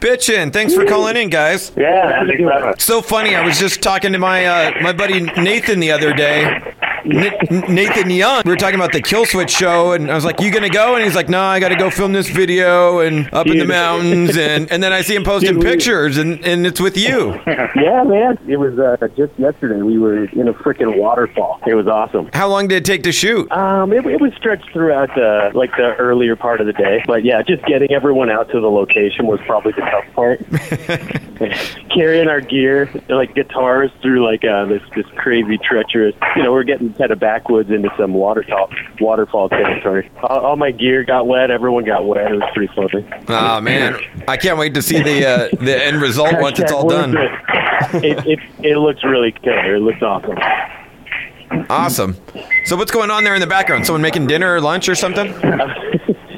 Bitchin', thanks for calling in, guys. Yeah, man, thanks for having us. So funny. I was just talking to my uh, my buddy Nathan the other day. Nathan Young. We were talking about the Kill Switch show, and I was like, "You gonna go?" And he's like, "No, I got to go film this video and up in the mountains." And and then I see him posting pictures, and and it's with you. Yeah, man. It was uh, just yesterday. We were in a freaking waterfall. It was awesome. How long did it take to shoot? Um, it, it was stretched throughout the like the earlier part of the day, but yeah, just getting everyone out to the location was probably the tough part. Carrying our gear, like guitars, through like uh, this this crazy treacherous. You know, we're getting kind of backwoods into some waterfall waterfall territory. All, all my gear got wet. Everyone got wet. It was pretty funny. Oh man, I can't wait to see the uh, the end result once it's all done. It, it it looks really killer. It looks awesome. Awesome. So what's going on there in the background? Someone making dinner or lunch or something? I'm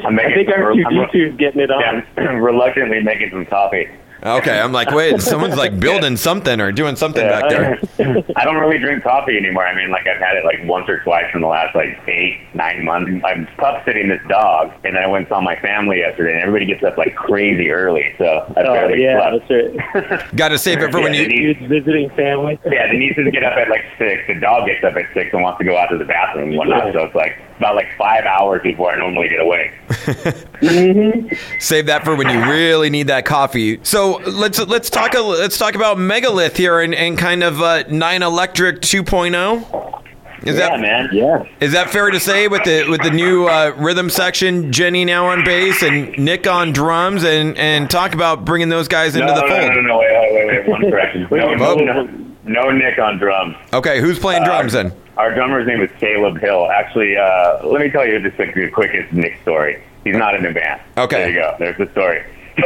I making think our I'm- 2D2 is getting it on. yeah, reluctantly making some coffee. Okay, I'm like, wait, someone's like building something or doing something Yeah. back there. I don't really drink coffee anymore. I mean, like I've had it like once or twice in the last like eight, nine months. I'm pup sitting this dog, and then I went and saw my family yesterday, and everybody gets up like crazy early, so I Oh barely yeah, slept. that's right. Got to save it for when Yeah, you. they visiting family. Yeah, the nieces get up at like six. The dog gets up at six and wants to go out to the bathroom and whatnot. So it's like about like five hours before I normally get awake. Save that for when you really need that coffee. So let's let's talk a, let's talk about Megalith here and, and kind of uh, Nine Electric 2.0. Is yeah, that man. Yeah. is that fair to say with the with the new uh, rhythm section? Jenny now on bass and Nick on drums, and and talk about bringing those guys into no, the no, fold. no, no, no, wait, wait, wait, wait, one correction. No, no, no, no Nick on drums. Okay, who's playing drums then? Our drummer's name is Caleb Hill. Actually, uh, let me tell you just like, the quickest Nick story. He's not in the band. Okay. There you go. There's the story.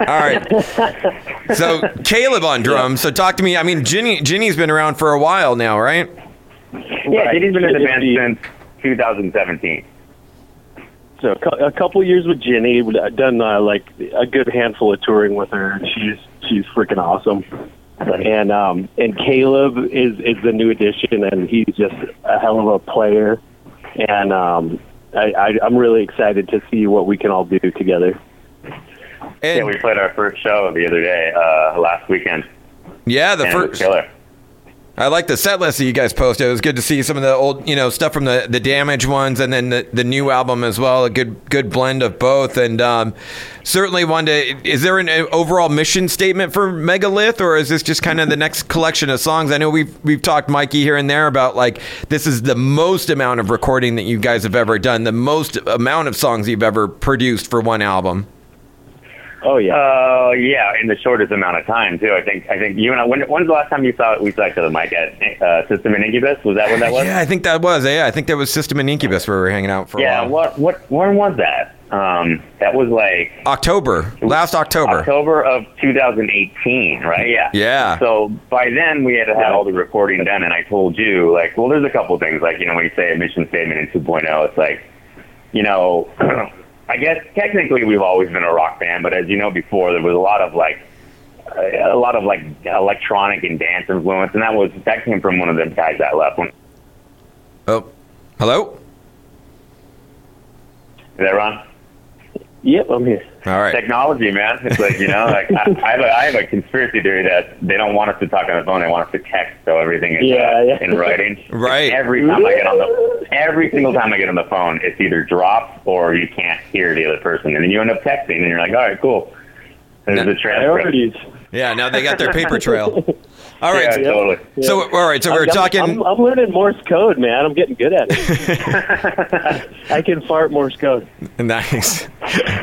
All right. So Caleb on drums. So talk to me. I mean, Ginny Ginny's been around for a while now, right? Yeah, Right. he's been in the band since 2017. So a couple years with Ginny. we've done uh, like a good handful of touring with her. She's she's freaking awesome. And um and Caleb is is the new addition, and he's just a hell of a player. And um I, I I'm really excited to see what we can all do together. And Yeah, we played our first show the other day, uh, last weekend. yeah, the and it was first. killer. I like the set list that you guys posted. It was good to see some of the old, you know, stuff from the the damage ones, and then the, the new album as well. A good good blend of both, and um, certainly wanted to. Is there an uh, overall mission statement for Megalith, or is this just kind of the next collection of songs? I know we've we've talked Mikey here and there about like this is the most amount of recording that you guys have ever done, the most amount of songs you've ever produced for one album. Oh yeah. Uh, yeah, in the shortest amount of time too. I think. I think you and I. When, when's the last time you saw we saw each other, Mike, at uh, System and Incubus? Was that when that was? Yeah, I think that was. Yeah, I think that was System and Incubus where we were hanging out for a Yeah. while. What? What? When was that? Um, that was like October, last October. October of 2018, right? Yeah. Yeah. So by then we had had all the recording done, and I told you like, well, there's a couple things like you know when you say a mission statement in 2.0, it's like, you know, I guess technically we've always been a rock band, but as you know before, there was a lot of like uh, a lot of like electronic and dance influence, and that was that came from one of the guys that left. When, Oh, hello. Is that Ron? Yep, I'm here. All right. Technology, man. It's like you know, like I, I have a I have a conspiracy theory that they don't want us to talk on the phone; they want us to text, so everything is Yeah, uh, yeah. in writing. Right. Every time I get on the every single time I get on the phone, it's either dropped or you can't hear the other person, and then you end up texting, and you're like, all right, cool. There's the transcript. Priorities. Yeah, now they got their paper trail. All Yeah, totally. So, all right. So we we're I'm, talking. I'm, I'm learning Morse code, man. I'm getting good at it. I can fart Morse code. nice.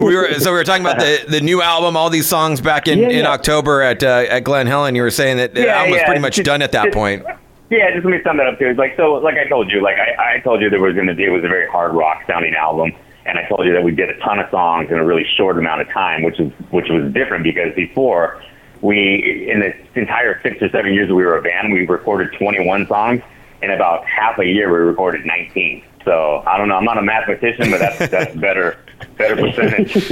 we were so we were talking about the, the new album, all these songs back in, Yeah, in yeah. October at uh, at Glen Helen. You were saying that the Yeah, album was yeah, pretty much just- done at that just- point. Yeah, just let me sum that up too. It's like so, like I told you, like I, I told you there was going to be it was a very hard rock sounding album, and I told you that we did a ton of songs in a really short amount of time, which is which was different because before we in the entire six or seven years that we were a band, we recorded 21 songs. In about half a year, we recorded 19. So I don't know. I'm not a mathematician, but that's that's better better percentage.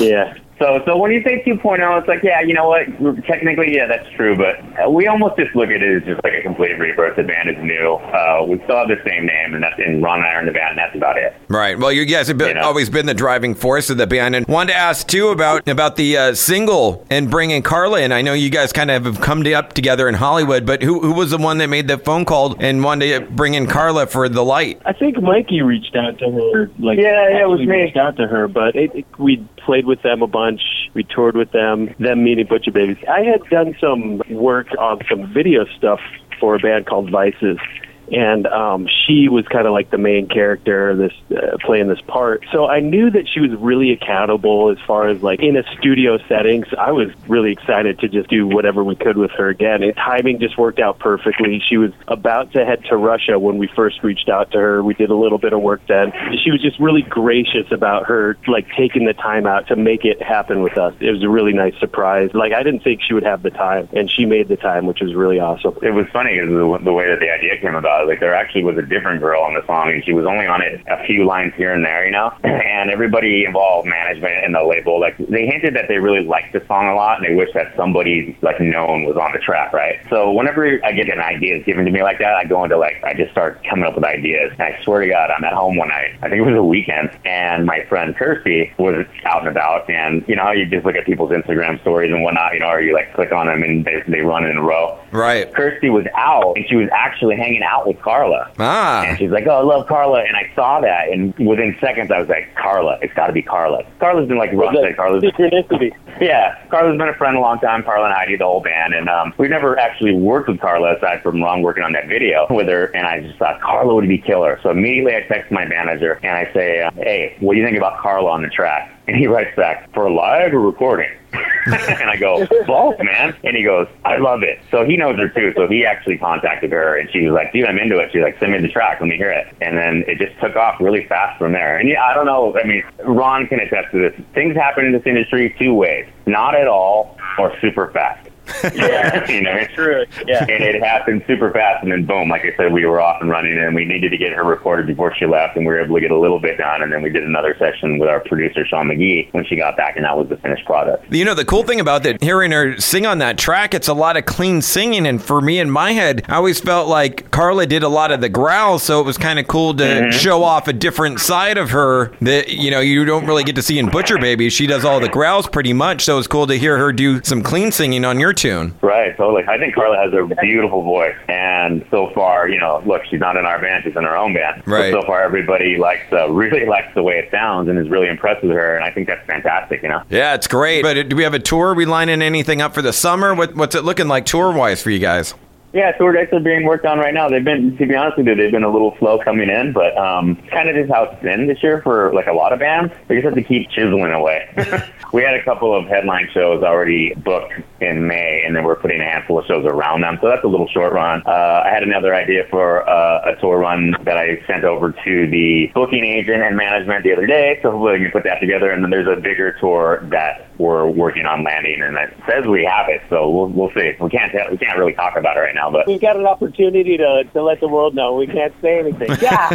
Yeah. So, so when you say 2.0, it's like, yeah, you know what? Technically, yeah, that's true, but we almost just look at it as just like a complete rebirth. The band is new. Uh, we still have the same name, and that's and Ron and I are in the band, and that's about it. Right. Well, you guys have been, You know? always been the driving force of the band, and wanted to ask too about about the uh, single and bringing Carla in. I know you guys kind of have come to, up together in Hollywood, but who who was the one that made the phone call and wanted to bring in Carla for the light? I think Mikey reached out to her. Like, Yeah, yeah, it was actually me. Reached out to her, but it, it, we played with them a bunch. We toured with them. Them meeting Butcher Babies. I had done some work on some video stuff for a band called Vices. And um, she was kind of like the main character, this uh, playing this part. So I knew that she was really accountable as far as like in a studio setting. So I was really excited to just do whatever we could with her again. And timing just worked out perfectly. She was about to head to Russia when we first reached out to her. We did a little bit of work then. She was just really gracious about her like taking the time out to make it happen with us. It was a really nice surprise. Like I didn't think she would have the time, and she made the time, which was really awesome. It was funny the, the way that the idea came about. Like there actually was a different girl on the song, and she was only on it a few lines here and there, you know. And everybody involved, management and the label, like they hinted that they really liked the song a lot, and they wish that somebody like known was on the track, right? So whenever I get an idea given to me like that, I go into like I just start coming up with ideas. And I swear to God, I'm at home one night. I think it was a weekend, and my friend Kirsty was out and about, and you know you just look at people's Instagram stories and whatnot, you know, or you like click on them and they they run in a row. Right. Kirsty was out and she was actually hanging out with Carla. Ah. And she's like, "Oh, I love Carla," and I saw that, and within seconds, I was like, "Carla, it's got to be Carla." Carla's been like Ron said, Carla's synchronicity. yeah, Carla's been a friend a long time. Carla and Heidi, the whole band, and um, we've never actually worked with Carla aside from Ron working on that video with her. And I just thought Carla would be killer. So immediately I text my manager and I say, uh, "Hey, what do you think about Carla on the track?" And he writes back, "For live or recording?" and I go, "Both, man." And he goes, "I love it." So he knows her too. So he actually contacted her, and she was like, "Dude, I'm into it." She's like, "Send me the track. Let me hear it." And then it just took off really fast from there. And yeah, I don't know. I mean, Ron can attest to this. Things happen in this industry two ways: not at all or super fast. yeah, you know, it's True. Yeah. and it happened super fast, and then boom, like I said, we were off and running, and we needed to get her recorded before she left, and we were able to get a little bit done, and then we did another session with our producer Sean McGee when she got back, and that was the finished product. You know, the cool thing about that, hearing her sing on that track, it's a lot of clean singing. And for me in my head, I always felt like Carla did a lot of the growls. So it was kind of cool to mm-hmm. show off a different side of her that, you know, you don't really get to see in Butcher Baby. She does all the growls pretty much. So it's cool to hear her do some clean singing on your tune. Right, totally. I think Carla has a beautiful voice, and so far, you know, look, she's not in our band; she's in her own band. Right. But so far, everybody likes, uh, really likes the way it sounds, and is really impressed with her, and I think that's fantastic. You know. Yeah, it's great. But do we have a tour? Are we lining anything up for the summer? What, what's it looking like tour wise for you guys? Yeah, tour dates are being worked on right now. They've been, to be honest with you, they've been a little slow coming in, but um, kind of just how it's been this year for like a lot of bands. They just have to keep chiseling away. we had a couple of headline shows already booked in May, and then we're putting a handful of shows around them, so that's a little short run. Uh, I had another idea for uh, a tour run that I sent over to the booking agent and management the other day, so hopefully we can put that together. And then there's a bigger tour that we're working on landing, and it says we have it, so we'll we'll see. We can't tell, we can't really talk about it right now, but We've got an opportunity to, to let the world know. We can't say anything. Yeah.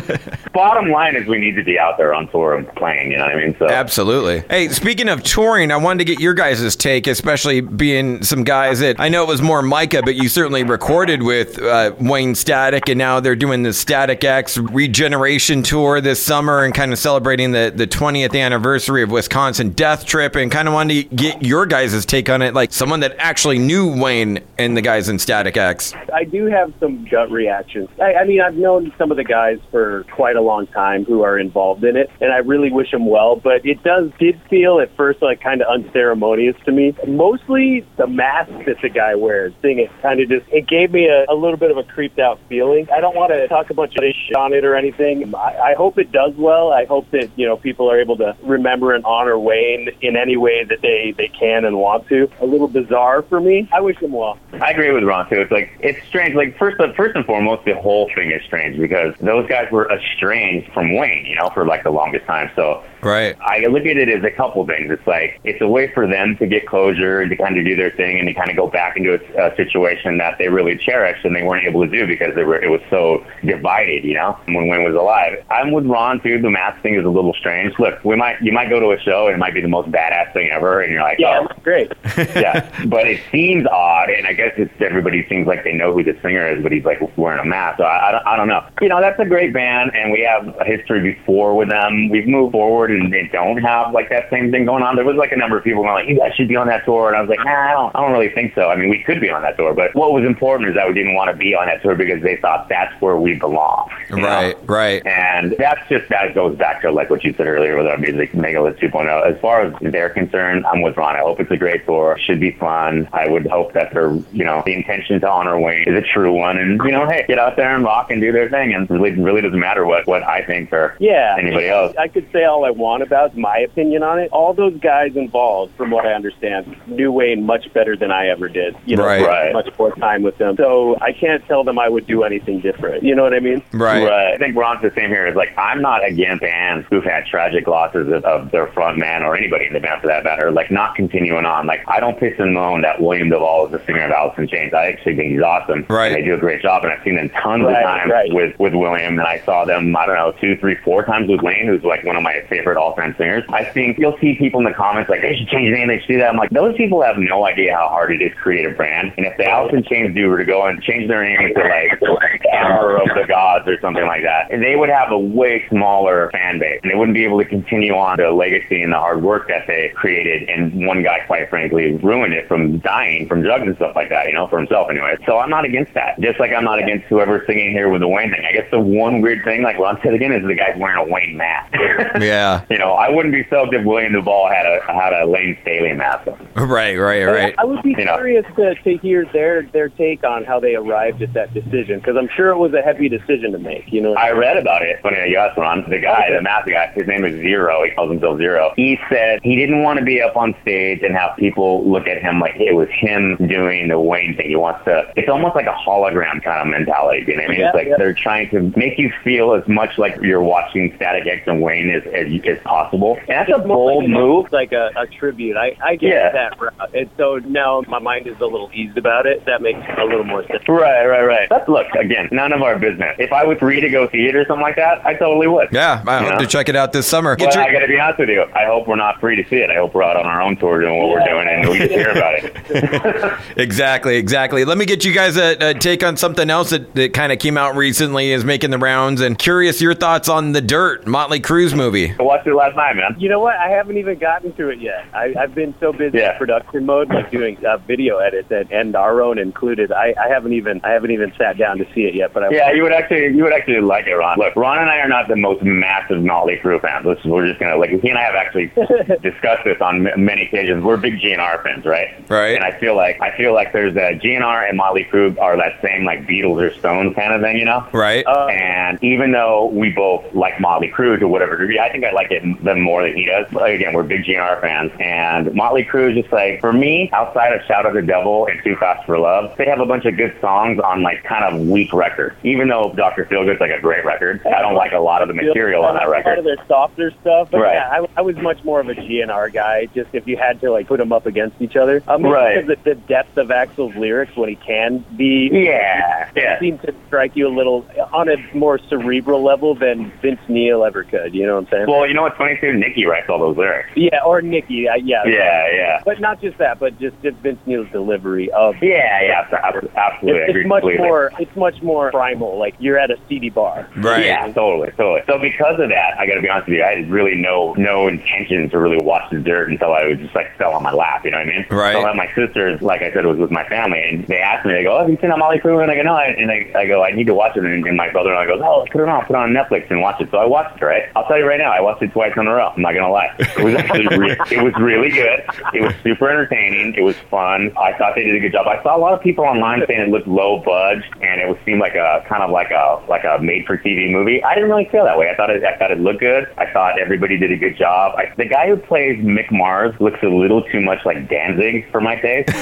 bottom line is we need to be out there on tour and playing. You know what I mean? So Absolutely. Hey, speaking of touring, I wanted to get your guys' take, especially being some guys that I know it was more Micah, but you certainly recorded with uh, Wayne Static, and now they're doing the Static X Regeneration Tour this summer and kind of celebrating the, the 20th anniversary of Wisconsin Death Trip, and kind of wanted to get your guys' take on it, like someone that actually knew Wayne and the guys in Static X. I do have some gut reactions. I, I mean, I've known some of the guys for quite a long time who are involved in it, and I really wish them well. But it does did feel at first like kind of unceremonious to me. Mostly the mask that the guy wears, seeing it kind of just it gave me a, a little bit of a creeped out feeling. I don't want to talk a bunch of shit on it or anything. I, I hope it does well. I hope that you know people are able to remember and honor Wayne in any way that they they can and want to. A little bizarre for me. I wish him well. I agree with Ron too. It's like it's strange. Like first, first and foremost, the whole thing is strange because those guys were estranged from Wayne, you know, for like the longest time. So Right. I look at it as a couple things. It's like it's a way for them to get closure and to kind of do their thing and to kind of go back into a, a situation that they really cherished and they weren't able to do because they were it was so divided, you know, when Wayne was alive. I'm with Ron too. The mask thing is a little strange. Look, we might you might go to a show and it might be the most badass thing ever, and you're like, Yeah, oh, it looks great. yeah, but it seems odd, and I guess it's everybody seems like they know who the singer is, but he's like wearing a mask. So I, I, don't, I don't know. You know, that's a great band, and we have a history before with them. We've moved forward, and they don't have like that same thing going on. There was like a number of people going like, "You guys should be on that tour," and I was like, "Nah, I don't, I don't really think so." I mean, we could be on that tour, but what was important is that we didn't want to be on that tour because they thought that's where we belong. you know? Right. Right. And that's just that goes back to like what you said earlier with our music Megalith 2.0. As far as they're concerned, I'm with Ron. I hope it's a great tour. Should be fun. I would hope that they're you know the intention to honor Wayne is a true one, and you know hey get out there and rock and do their thing, and really really doesn't matter what what I think or Yeah. anybody else. I could say all I want about my opinion on it. All those guys involved, from what I understand, knew Wayne much better than I ever did. You know, Right. Right. much more time with them. So I can't tell them I would do anything different. You know what I mean? Right. right. I think Ron's the same here. Is like I'm not against bands who've had tragic losses of, of their front man or anybody in the band for that matter. Like not continuing on. Like I don't piss and moan that William DuVall is the singer of Alice in Chains. I actually think he's awesome. Right. And they do a great job, and I've seen them tons Right, of times right. with with William, and I saw them I don't know two, three, four times with Wayne, who's like one of my favorite all time singers. I think you'll see people in the comments like they should change the name, they should do that. I'm like those people have no idea how hard it is to create a brand, and if the in Chains do were to go and change their name to like Emperor of the Gods or something like that, they would have a way smaller fan base, and they wouldn't be able to continue on the legacy and the hard work that they created. And one guy, quite frankly, ruined it from dying from drugs and stuff like that, you know, for himself anyway. So I'm not against that. Just like I'm not against whoever's singing here with the Wayne thing. I guess the one weird thing, like Ron said again, is the guy's wearing a Wayne mask. Yeah. You know, I wouldn't be soaked if William DuVall had a had a Layne Staley mask on. Right. Right. Right. I would be You know. curious to, to hear their their take on how they arrived at that decision because I'm sure it was a heavy decision to make. You know, I read about it. Funny that you asked, Ron. The guy, the math guy, his name is Zero. He calls himself Zero. He said he didn't want to be up on stage and have people look at him like it was him doing the Wayne thing. He wants to. It's almost like a hologram kind of mentality. You know what I mean? Yeah, it's like yeah. they're trying to make you feel as much like you're watching Static X and Wayne as as, as possible. And that's a It's more bold like move. like a, a tribute. I, I get Yeah. that route, and so now my mind is a little eased about it. That makes a little more sense. Right, right, right. That's, look, again, none of our business. If I was free to go see it or something like that, I totally would. Yeah. I hope Yeah. to check it out this summer. Get But your- I got to be honest with you. I hope we're not free to see it. I hope we're out on our own tour doing what we're doing and we get to hear about it. Exactly, exactly. Let me get you guys a, a take on something else that, that kind of came out recently, is making the rounds, and curious your thoughts on The Dirt, Motley Crue's movie. I watched it last night, man. You know what? I haven't even gotten to it yet. I, I've been so busy Yeah. in production mode, like doing uh, video edits and, and our own included. I, I haven't even I haven't even sat down to see it yet. But I Yeah, you would actually you would actually like it, Ron. Look, Ron and I are not the most massive Motley Crue fans. Let's, we're just gonna like he and I have actually discussed this on m- many occasions. We're big GNR fans, right? Right. And I feel like I feel like there's a GNR and Motley Crue are that same like Beatles or Stones kind of thing, you know? Right? Uh, And even though we both like Motley Crue to whatever degree, I think I like it them more than he does. But again, we're big GNR fans, and Motley Crue is just like for me, outside of Shout at the Devil and Too Fast for Love, they have a bunch of good songs on like kind of weak records. Even though Dr. Feelgood's like a great record, I don't like a lot of the material on that A lot of record. their softer stuff. But Right. yeah, I, I was much more of a GNR guy. Just if you had to like put them up against each other, um, Right. Because the, the depth of Axl's lyrics when he can be Yeah, yeah. seem to strike you a little on a more cerebral level than Vince Neil ever could. You know what I'm saying? Well, you know what's funny too? Nikki writes all those lyrics. yeah, or Nicky. Uh, yeah. Yeah, yeah. But not just that, but just, just Vince Neil's delivery of Yeah, yeah, ab- absolutely. I it's, agree it's much completely. more it's much more primal. Like you're at a CD bar. right. Yeah, totally, totally. So because of that, I got to be honest with you, I had really no no intention to really watch the dirt until I was just like fell on my lap. You know what I mean? Right. So my sisters, like I said, was with my family, and they asked me, they go, "Oh, have you seen a Motley Crue?" And I go, "No," and I, I go, "I need to watch it." And, and my brother-in-law goes, "Oh, put it on, put it on Netflix and watch it." So I watched it. Right? I'll tell you right now, I watched it twice in a row. I'm not gonna lie. It was actually re- it was really good. It was super entertaining. It was fun. I thought they did a good job. I saw a lot of people online saying it looked low budge and it was seemed like a kind of like a like a made for TV movie. I didn't really feel that way. I thought it I thought it looked good. I thought everybody did a good job. I, the guy who plays Mick Mars looks a little too much like Danzig for my taste.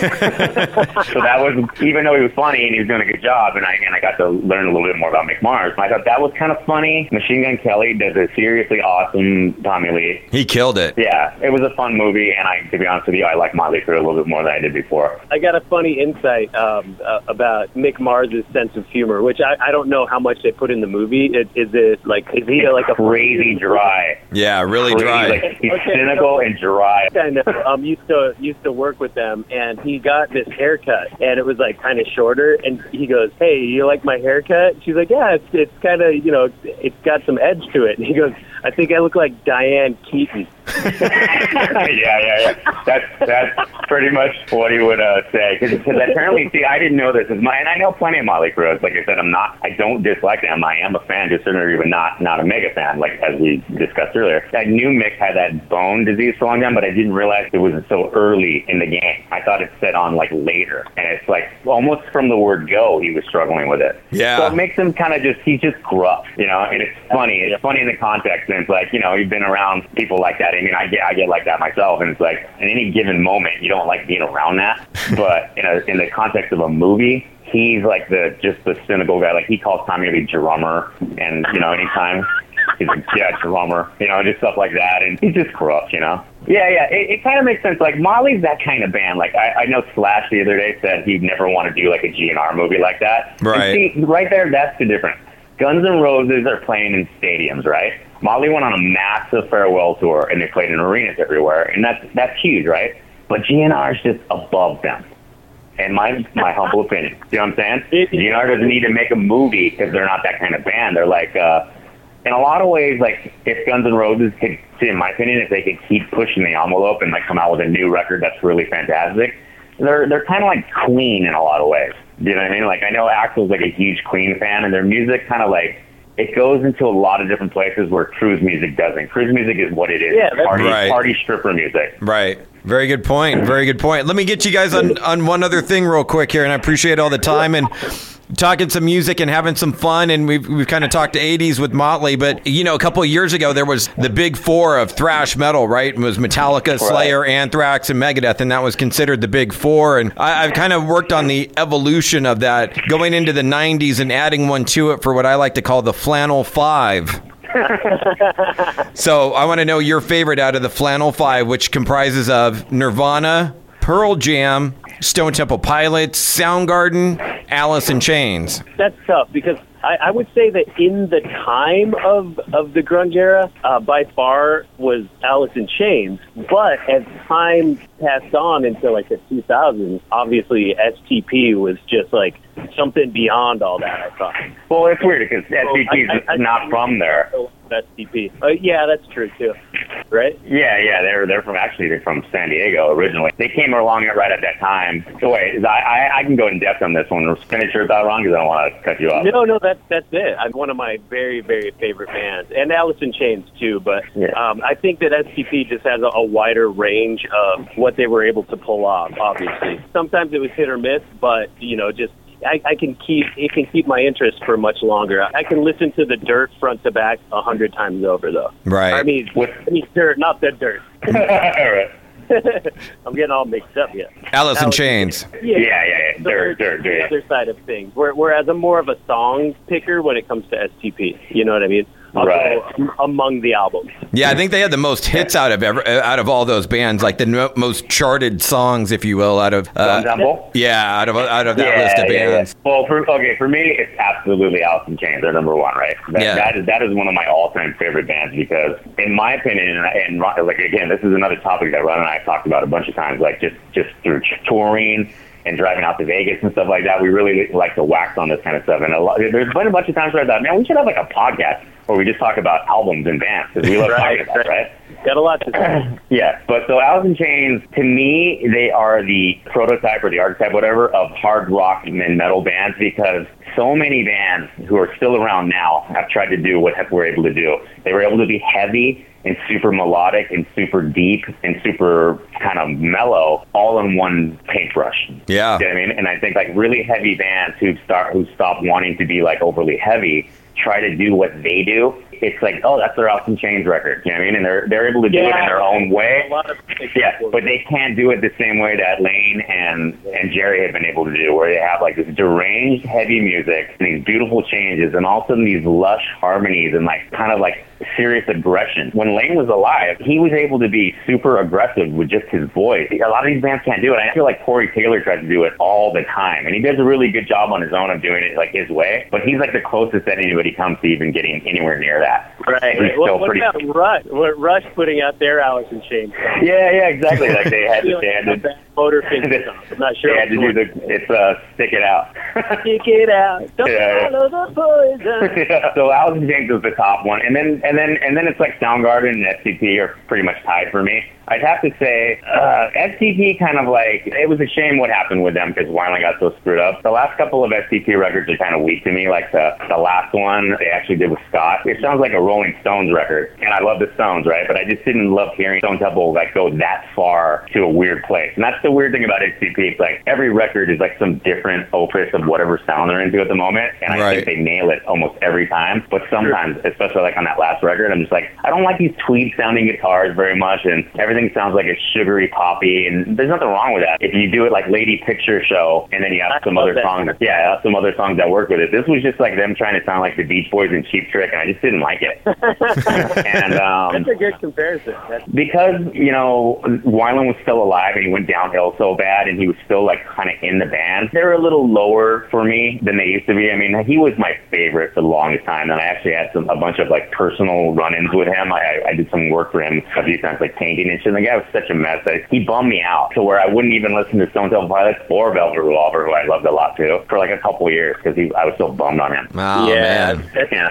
so that was even though he was funny and he was doing a good job, and I and I got to learn a little bit more about Mick Mars. I thought that was kind of funny. Machine Gun Kelly does a seriously awesome Tommy Lee. He killed it. Yeah, it was a fun movie, and I, to be honest with you, I like Motley Crue a little bit more than I did before. I got a funny insight um, uh, about Mick Mars' sense of humor, which I, I don't know how much they put in the movie. It, is it like is he It's like a crazy dry. Yeah, really Crazy, dry. Like, he's Okay. cynical and dry. I know. Um, used to used to work with them, and he got this haircut, and it was like kind of shorter. And he goes, "Hey, you like my haircut?" She's like, "Yeah, it's it's kind of you know, it's got some edge to it." And he goes, "I think I look like Diane Keaton." yeah, yeah, yeah. That's that's pretty much what he would uh, say. Because apparently, see, I didn't know this. Is my, and I know plenty of Motley Crue. Like I said, I'm not. I don't dislike them. I am a fan, just certainly even not not a mega fan. Like as we discussed earlier, I knew Mick had that bone disease for a long time, but I didn't realize it was so early in the game. I thought it set on like later, and it's like almost from the word go, he was struggling with it. Yeah. So it makes him kind of just he's just gruff, you know. And it's funny. It's funny in the context, and it's like you know you've been around people like that. I mean, I get I get like that myself, and it's like in any given moment you don't like being around that, but in a in the context of a movie. He's like the just the cynical guy. Like he calls Tommy the drummer, and you know anytime he's like yeah drummer, you know just stuff like that, and he's just gruff, you know. Yeah, yeah, it, it kind of makes sense. Like Motley's that kind of band. Like I, I know Slash the other day said he'd never want to do like a GNR movie like that. And Right. see, right there, that's the difference. Guns N' Roses are playing in stadiums, right? Motley went on a massive farewell tour and they played in arenas everywhere, and that's that's huge, right? But GNR is just above them. And my my humble opinion, you know what I'm saying? GNR doesn't need to make a movie because they're not that kind of band. They're like, uh, in a lot of ways, like if Guns N' Roses could, in my opinion, if they could keep pushing the envelope and like come out with a new record that's really fantastic, they're they're kind of like Queen in a lot of ways. You know what I mean? Like I know Axl's like a huge Queen fan, and their music kind of like it goes into a lot of different places where Crue's music doesn't. Crue's music is what it is. Yeah, party, Right. party stripper music. Right. Very good point. Very good point. Let me get you guys on, on one other thing real quick here, and I appreciate all the time and talking some music and having some fun. And we've, we've kind of talked to 80s with Motley, but you know, a couple of years ago, there was the big four of thrash metal, right? It was Metallica, Slayer, Anthrax, and Megadeth, and that was considered the big four. And I, I've kind of worked on the evolution of that going into the 90s and adding one to it for what I like to call the flannel five. So I want to know your favorite out of the Flannel Five, which comprises of Nirvana, Pearl Jam, Stone Temple Pilots, Soundgarden, Alice in Chains. That's tough because I, I would say that in the time of of the grunge era, uh, by far was Alice in Chains. But as time passed on into like the 2000s, obviously STP was just like something beyond all that. I thought. Well, it's weird because STP is I- I- not from there. STP. Uh, yeah, that's true too. Right? Yeah, yeah, they're they're from actually they're from San Diego originally. They came along at right at that time. So wait, is I I, I can go in depth on this one. Finish your thought wrong because I don't want to cut you off. No, no, that's that's it. I'm one of my very, very favorite bands, and Alice in Chains too. But Yeah. um, I think that STP just has a, a wider range of what they were able to pull off. Obviously, sometimes it was hit or miss, but you know, just I, I can keep it can keep my interest for much longer. I can listen to the Dirt front to back a hundred times over, though. Right. I mean, What- I mean Dirt, not the Dirt. all right. I'm getting all mixed up here. Alice in Chains. Yeah, yeah, yeah. the- Dirt, dirt, the dirt. other side of things. Where- Whereas I'm more of a song picker when it comes to STP. You know what I mean? I'll go Right. among the albums. Yeah, I think they had the most hits out of ever, uh, out of all those bands, like the no, most charted songs, if you will, out of Stone uh, Temple? yeah, out of out of that yeah, list of yeah, yeah. bands. Well, for, okay, for me, it's absolutely Alice in Chains. They're number one, right? That, Yeah. that is that is one of my all-time favorite bands because, in my opinion, and, and like again, this is another topic that Ron and I have talked about a bunch of times. Like just just through touring and driving out to Vegas and stuff like that, we really like to wax on this kind of stuff. And a lot, there's been a bunch of times where I thought, man, we should have like a podcast where we just talk about albums and bands because we love Right, talking about it, right? Got a lot to say. Yeah, but so Alice in Chains, to me, they are the prototype or the archetype, whatever, of hard rock and metal bands because so many bands who are still around now have tried to do what we're able to do. They were able to be heavy and super melodic and super deep and super kind of mellow all in one paintbrush. Yeah. You know what I mean? And I think like really heavy bands who start who stop wanting to be like overly heavy try to do what they do. It's like, oh, that's their Alice in Chains record. You know what I mean? And they're they're able to do it in their own way. A of Yeah, but they can't do it the same way that Layne and and Jerry have been able to do, where they have like this deranged heavy music and these beautiful changes, and all also these lush harmonies and like kind of like serious aggression. When Layne was alive, he was able to be super aggressive with just his voice. A lot of these bands can't do it. I feel like Corey Taylor tries to do it all the time, and he does a really good job on his own of doing it like his way. But he's like the closest that anybody comes to even getting anywhere near that. Right. He's What, still what pretty. about Rush? What Rush putting out their Alice in Chains? song? Yeah, yeah, exactly. Like they had to, they had A to bad Motorfinger song. I'm not sure. They had to do the it's uh stick it out. Stick it out. Don't Yeah, yeah. follow the poison. yeah. So Alice in Chains was the top one, and then and then and then it's like Soundgarden and STP are pretty much tied for me. I'd have to say uh, STP kind of like it was a shame what happened with them because Weiland got so screwed up. The last couple of STP records are kind of weak to me. Like the the last one they actually did with Scott, it sounds like a Rolling Stones record, and I love the Stones, right? But I just didn't love hearing Stone Temple like go that far to a weird place, and that's the weird thing about STP. It's like every record is like some different opus of whatever sound they're into at the moment, and I Right. think they nail it almost every time. But sometimes, especially like on that last record, I'm just like, I don't like these tweed sounding guitars very much, and everything sounds like a sugary poppy. And there's nothing wrong with that. If you do it like Lady Picture Show, and then you have some other that. songs, yeah, some other songs that work with it. This was just like them trying to sound like the Beach Boys and Cheap Trick, and I just didn't like it. and um, That's a good comparison. That's, because you know Weiland was still alive and he went downhill so bad and he was still like kind of in the band. They're a little lower for me than they used to be. I mean, he was my favorite for the longest time, and I actually had some a bunch of like personal run-ins with him. I, I did some work for him a few times, like painting and shit. And the guy was such a mess. I, he bummed me out to where I wouldn't even listen to Stone Temple Pilots or Velvet Revolver, who I loved a lot too, for like a couple years because I was so bummed on him. Oh yeah, man. Yeah.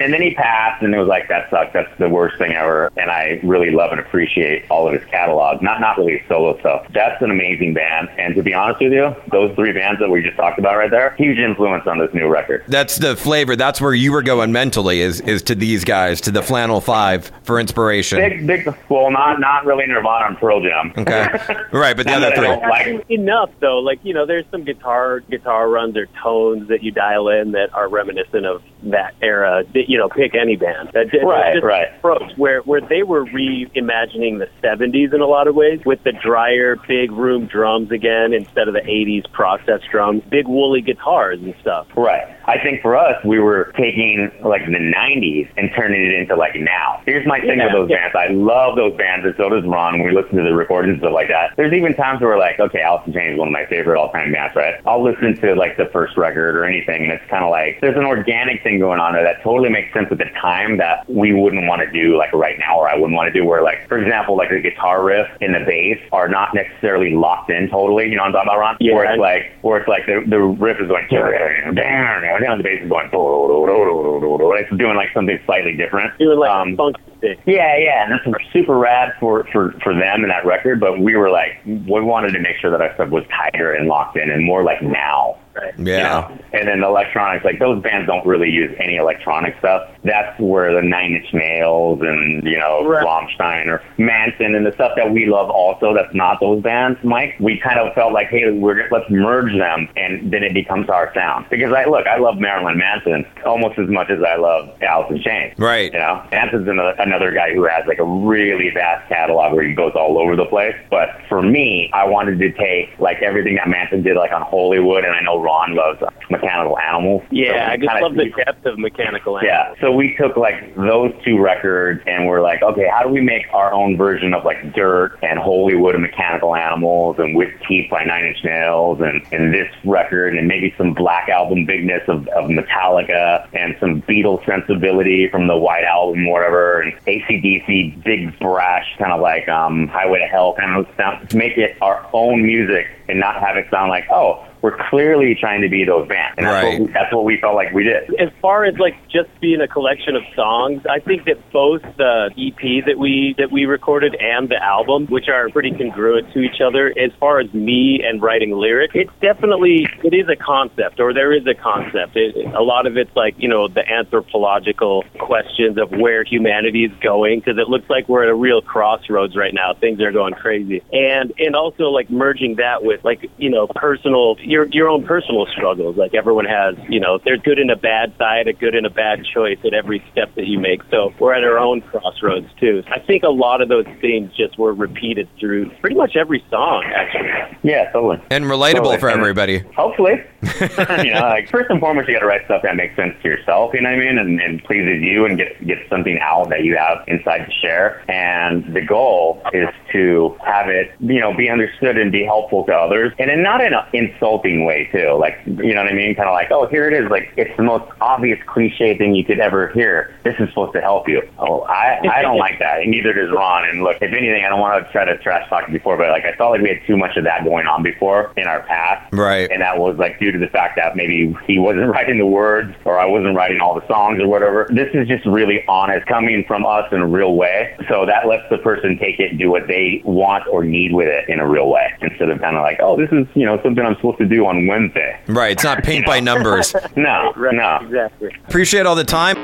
And then he passed, and it was like that sucks. That's the worst thing ever. And I really love and appreciate all of his catalog. Not not really his solo stuff. That's an amazing band. And to be honest with you, those three bands that we just talked about right there, huge influence on this new record. That's the flavor. That's where you were going mentally is is to these guys, to the Flannel Five for inspiration. Big, big. Well, not not really Nirvana and Pearl Jam. Okay. right, but the other that I three. don't like enough though. Like you know, there's some guitar guitar runs or tones that you dial in that are reminiscent of that era. That, You know, pick any band. That, it's Right, just right. Approach where where they were reimagining the '70s in a lot of ways with the drier, big room drums again instead of the '80s process drums, big woolly guitars and stuff. Right. I think for us, we were taking like the '90s and turning it into like now. Here's my thing Yeah, with those yeah. bands. I love those bands, and so does Ron. When we listen to the recordings and stuff like that, there's even times where we're like, okay, Alice in Chains is one of my favorite all-time bands, right? I'll listen to like the first record or anything, and it's kind of like there's an organic thing going on there that totally makes sense at the time that we wouldn't want to do like right now, or I wouldn't want to do. Where like, for example, like the guitar riff and the bass are not necessarily locked in totally. You know what I'm talking about, Ron? Yeah. Where it's like, where it's like the the riff is going down, the bass is going, it's doing like something slightly different. Doing like Um, funk yeah, yeah, and that's super rad for, for, for them and that record, but we were like, we wanted to make sure that our stuff was tighter and locked in and more like now. Right. you Yeah. know? And then the electronics, like those bands don't really use any electronic stuff. That's where the Nine Inch Nails and, you know, Right. Rammstein or Manson and the stuff that we love also that's not those bands, Mike, we kind of felt like, hey, we're let's merge them and then it becomes our sound. Because I look, I love Marilyn Manson almost as much as I love Alice in Chains. Right. You know, Manson's another, another guy who has like a really vast catalog where he goes all over the place. But for me, I wanted to take like everything that Manson did like on Hollywood, and I know Ron loves Mechanical Animals. Yeah, we I just love the depth of mechanical. animals. yeah, so we took like those two records and we're like, okay, how do we make our own version of like Dirt and Hollywood and Mechanical Animals and With Teeth by Nine Inch Nails and, and this record and maybe some Black Album bigness of, of Metallica and some Beatles sensibility from the White Album, whatever, and ACDC, big brash, kind of like um, Highway to Hell kind of sound, to make it our own music and not have it sound like, oh, we're clearly trying to be those bands. And that's, Right. what, that's what we felt like we did. as far as like just being a collection of songs, I think that both the EP that we that we recorded and the album, which are pretty congruent to each other, as far as me and writing lyrics, it's definitely it is a concept, or there is a concept. It, a lot of it's like you know the anthropological questions of where humanity is going, because it looks like we're at a real crossroads right now. Things are going crazy, and and also like merging that with like you know personal your your own personal struggles. Like everyone has, you know, there's good and a bad side, a good and a bad choice at every step that you make. So we're at our own crossroads too. I think a lot of those themes just were repeated through pretty much every song, actually. Yeah, totally. And relatable Totally. for everybody. Hopefully. you know, like first and foremost, you got to write stuff that makes sense to yourself. You know what I mean, and, and pleases you, and get get something out that you have inside to share. And the goal is to have it, you know, be understood and be helpful to others, and in not in an insulting way too. Like, you know what I mean? Kind of like, oh, here it is. Like, it's the most obvious cliche thing you could ever hear. This is supposed to help you. Oh, I I don't like that, and neither does Ron. And look, if anything, I don't want to try to trash talk before, but like I felt like we had too much of that going on before in our past. Right. And that was like due to the fact that maybe he wasn't writing the words or I wasn't writing all the songs or whatever. This is just really honest coming from us in a real way. So that lets the person take it and do what they want or need with it in a real way instead of kind of like, oh, this is, you know, something I'm supposed to do on Wednesday. Right. It's not paint by numbers. No, Right, no. exactly. Appreciate all the time.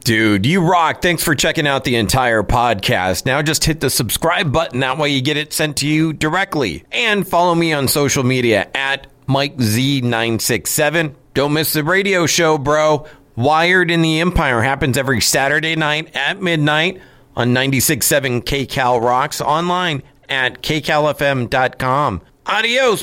Dude, you rock. Thanks for checking out the entire podcast. Now just hit the subscribe button. That way you get it sent to you directly. And follow me on social media at MikeZ967. Don't miss the radio show, bro. Wired in the Empire happens every Saturday night at midnight on 96.7 KCal Rocks online at kcalfm.com. Adios.